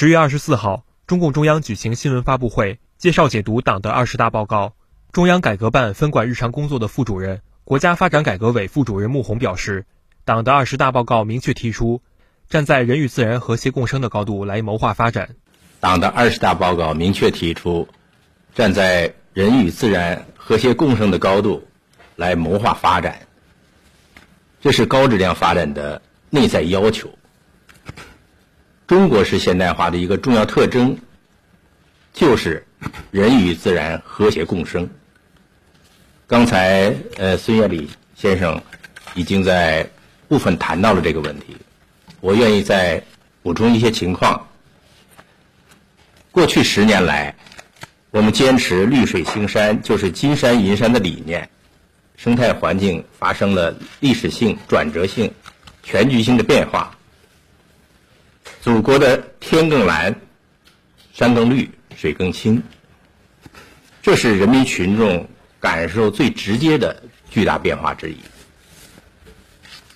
十月二十四号，中共中央举行新闻发布会，介绍解读党的二十大报告。中央改革办分管日常工作的副主任、国家发展改革委副主任穆宏表示，党的二十大报告明确提出，站在人与自然和谐共生的高度来谋划发展。党的二十大报告明确提出，站在人与自然和谐共生的高度来谋划发展，这是高质量发展的内在要求。中国式现代化的一个重要特征，就是人与自然和谐共生。刚才，呃，孙岳礼先生已经在部分谈到了这个问题，我愿意再补充一些情况。过去十年来，我们坚持“绿水青山就是金山银山”的理念，生态环境发生了历史性、转折性、全局性的变化。祖国的天更蓝，山更绿，水更清，这是人民群众。感受最直接的巨大变化之一。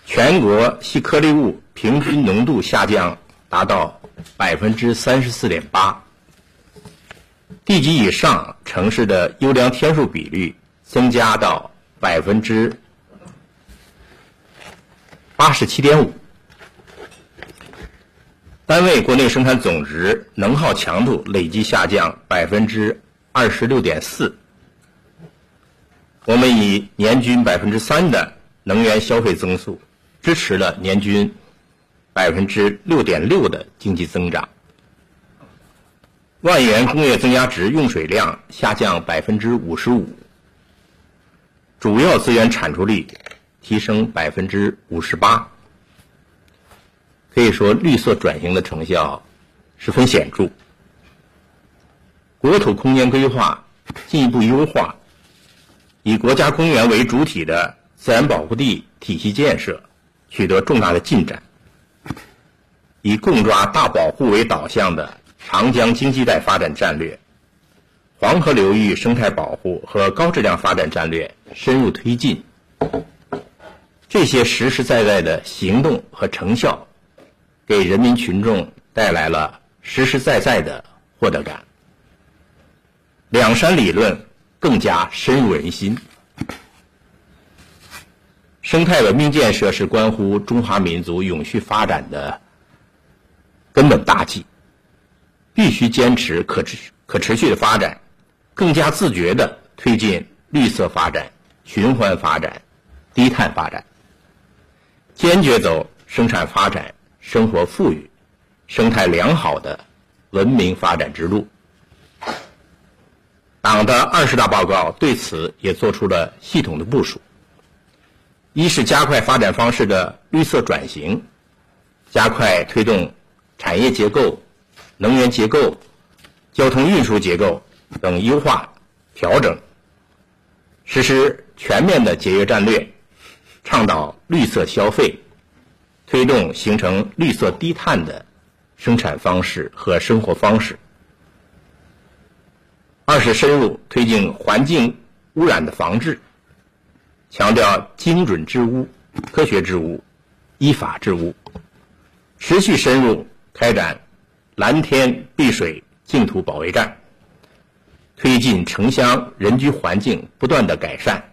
全国细颗粒物平均浓度下降达到百分之三十四点八，地级以上城市的优良天数比率增加到百分之八十七点五，单位国内生产总值能耗强度累计下降百分之二十六点四。我们以年均百分之三的能源消费增速，支持了年均百分之六点六的经济增长。万元工业增加值用水量下降百分之五十五，主要资源产出率提升百分之五十八。可以说，绿色转型的成效十分显著。国土空间规划进一步优化。以国家公园为主体的自然保护地体系建设取得重大的进展。以共抓大保护为导向的长江经济带发展战略、黄河流域生态保护和高质量发展战略深入推进。这些实实在在的行动和成效，给人民群众带来了实实在在的获得感。两山理论。更加深入人心。生态文明建设是关乎中华民族永续发展的根本大计，必须坚持可持续可持续的发展，更加自觉地推进绿色发展、循环发展、低碳发展，坚决走生产发展、生活富裕、生态良好的文明发展之路。党的二十大报告对此也做出了系统的部署：一是加快发展方式的绿色转型，加快推动产业结构、能源结构、交通运输结构等优化调整，实施全面的节约战略，倡导绿色消费，推动形成绿色低碳的生产方式和生活方式。二是深入推进环境污染的防治，强调精准治污、科学治污、依法治污，持续深入开展蓝天碧水净土保卫战，推进城乡人居环境不断的改善，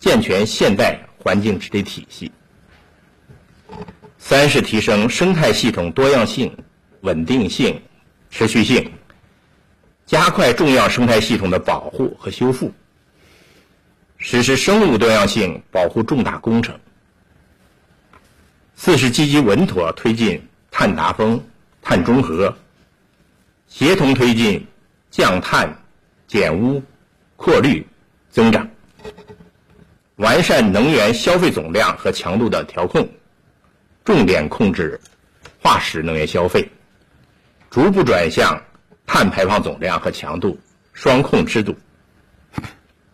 健全现代环境治理体系。三是提升生态系统多样性、稳定性、持续性。加快重要生态系统的保护和修复，实施生物多样性保护重大工程。四是积极稳妥推进碳达峰、碳中和，协同推进降碳、减污、扩绿、增长，完善能源消费总量和强度的调控，重点控制化石能源消费，逐步转向。碳排放总量和强度双控制度，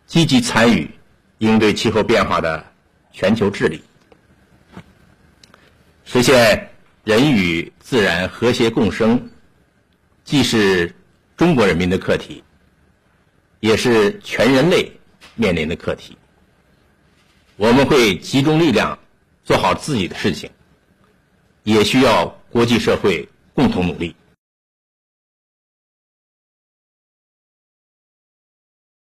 积极参与应对气候变化的全球治理，实现人与自然和谐共生，既是中国人民的课题，也是全人类面临的课题。我们会集中力量做好自己的事情，也需要国际社会共同努力。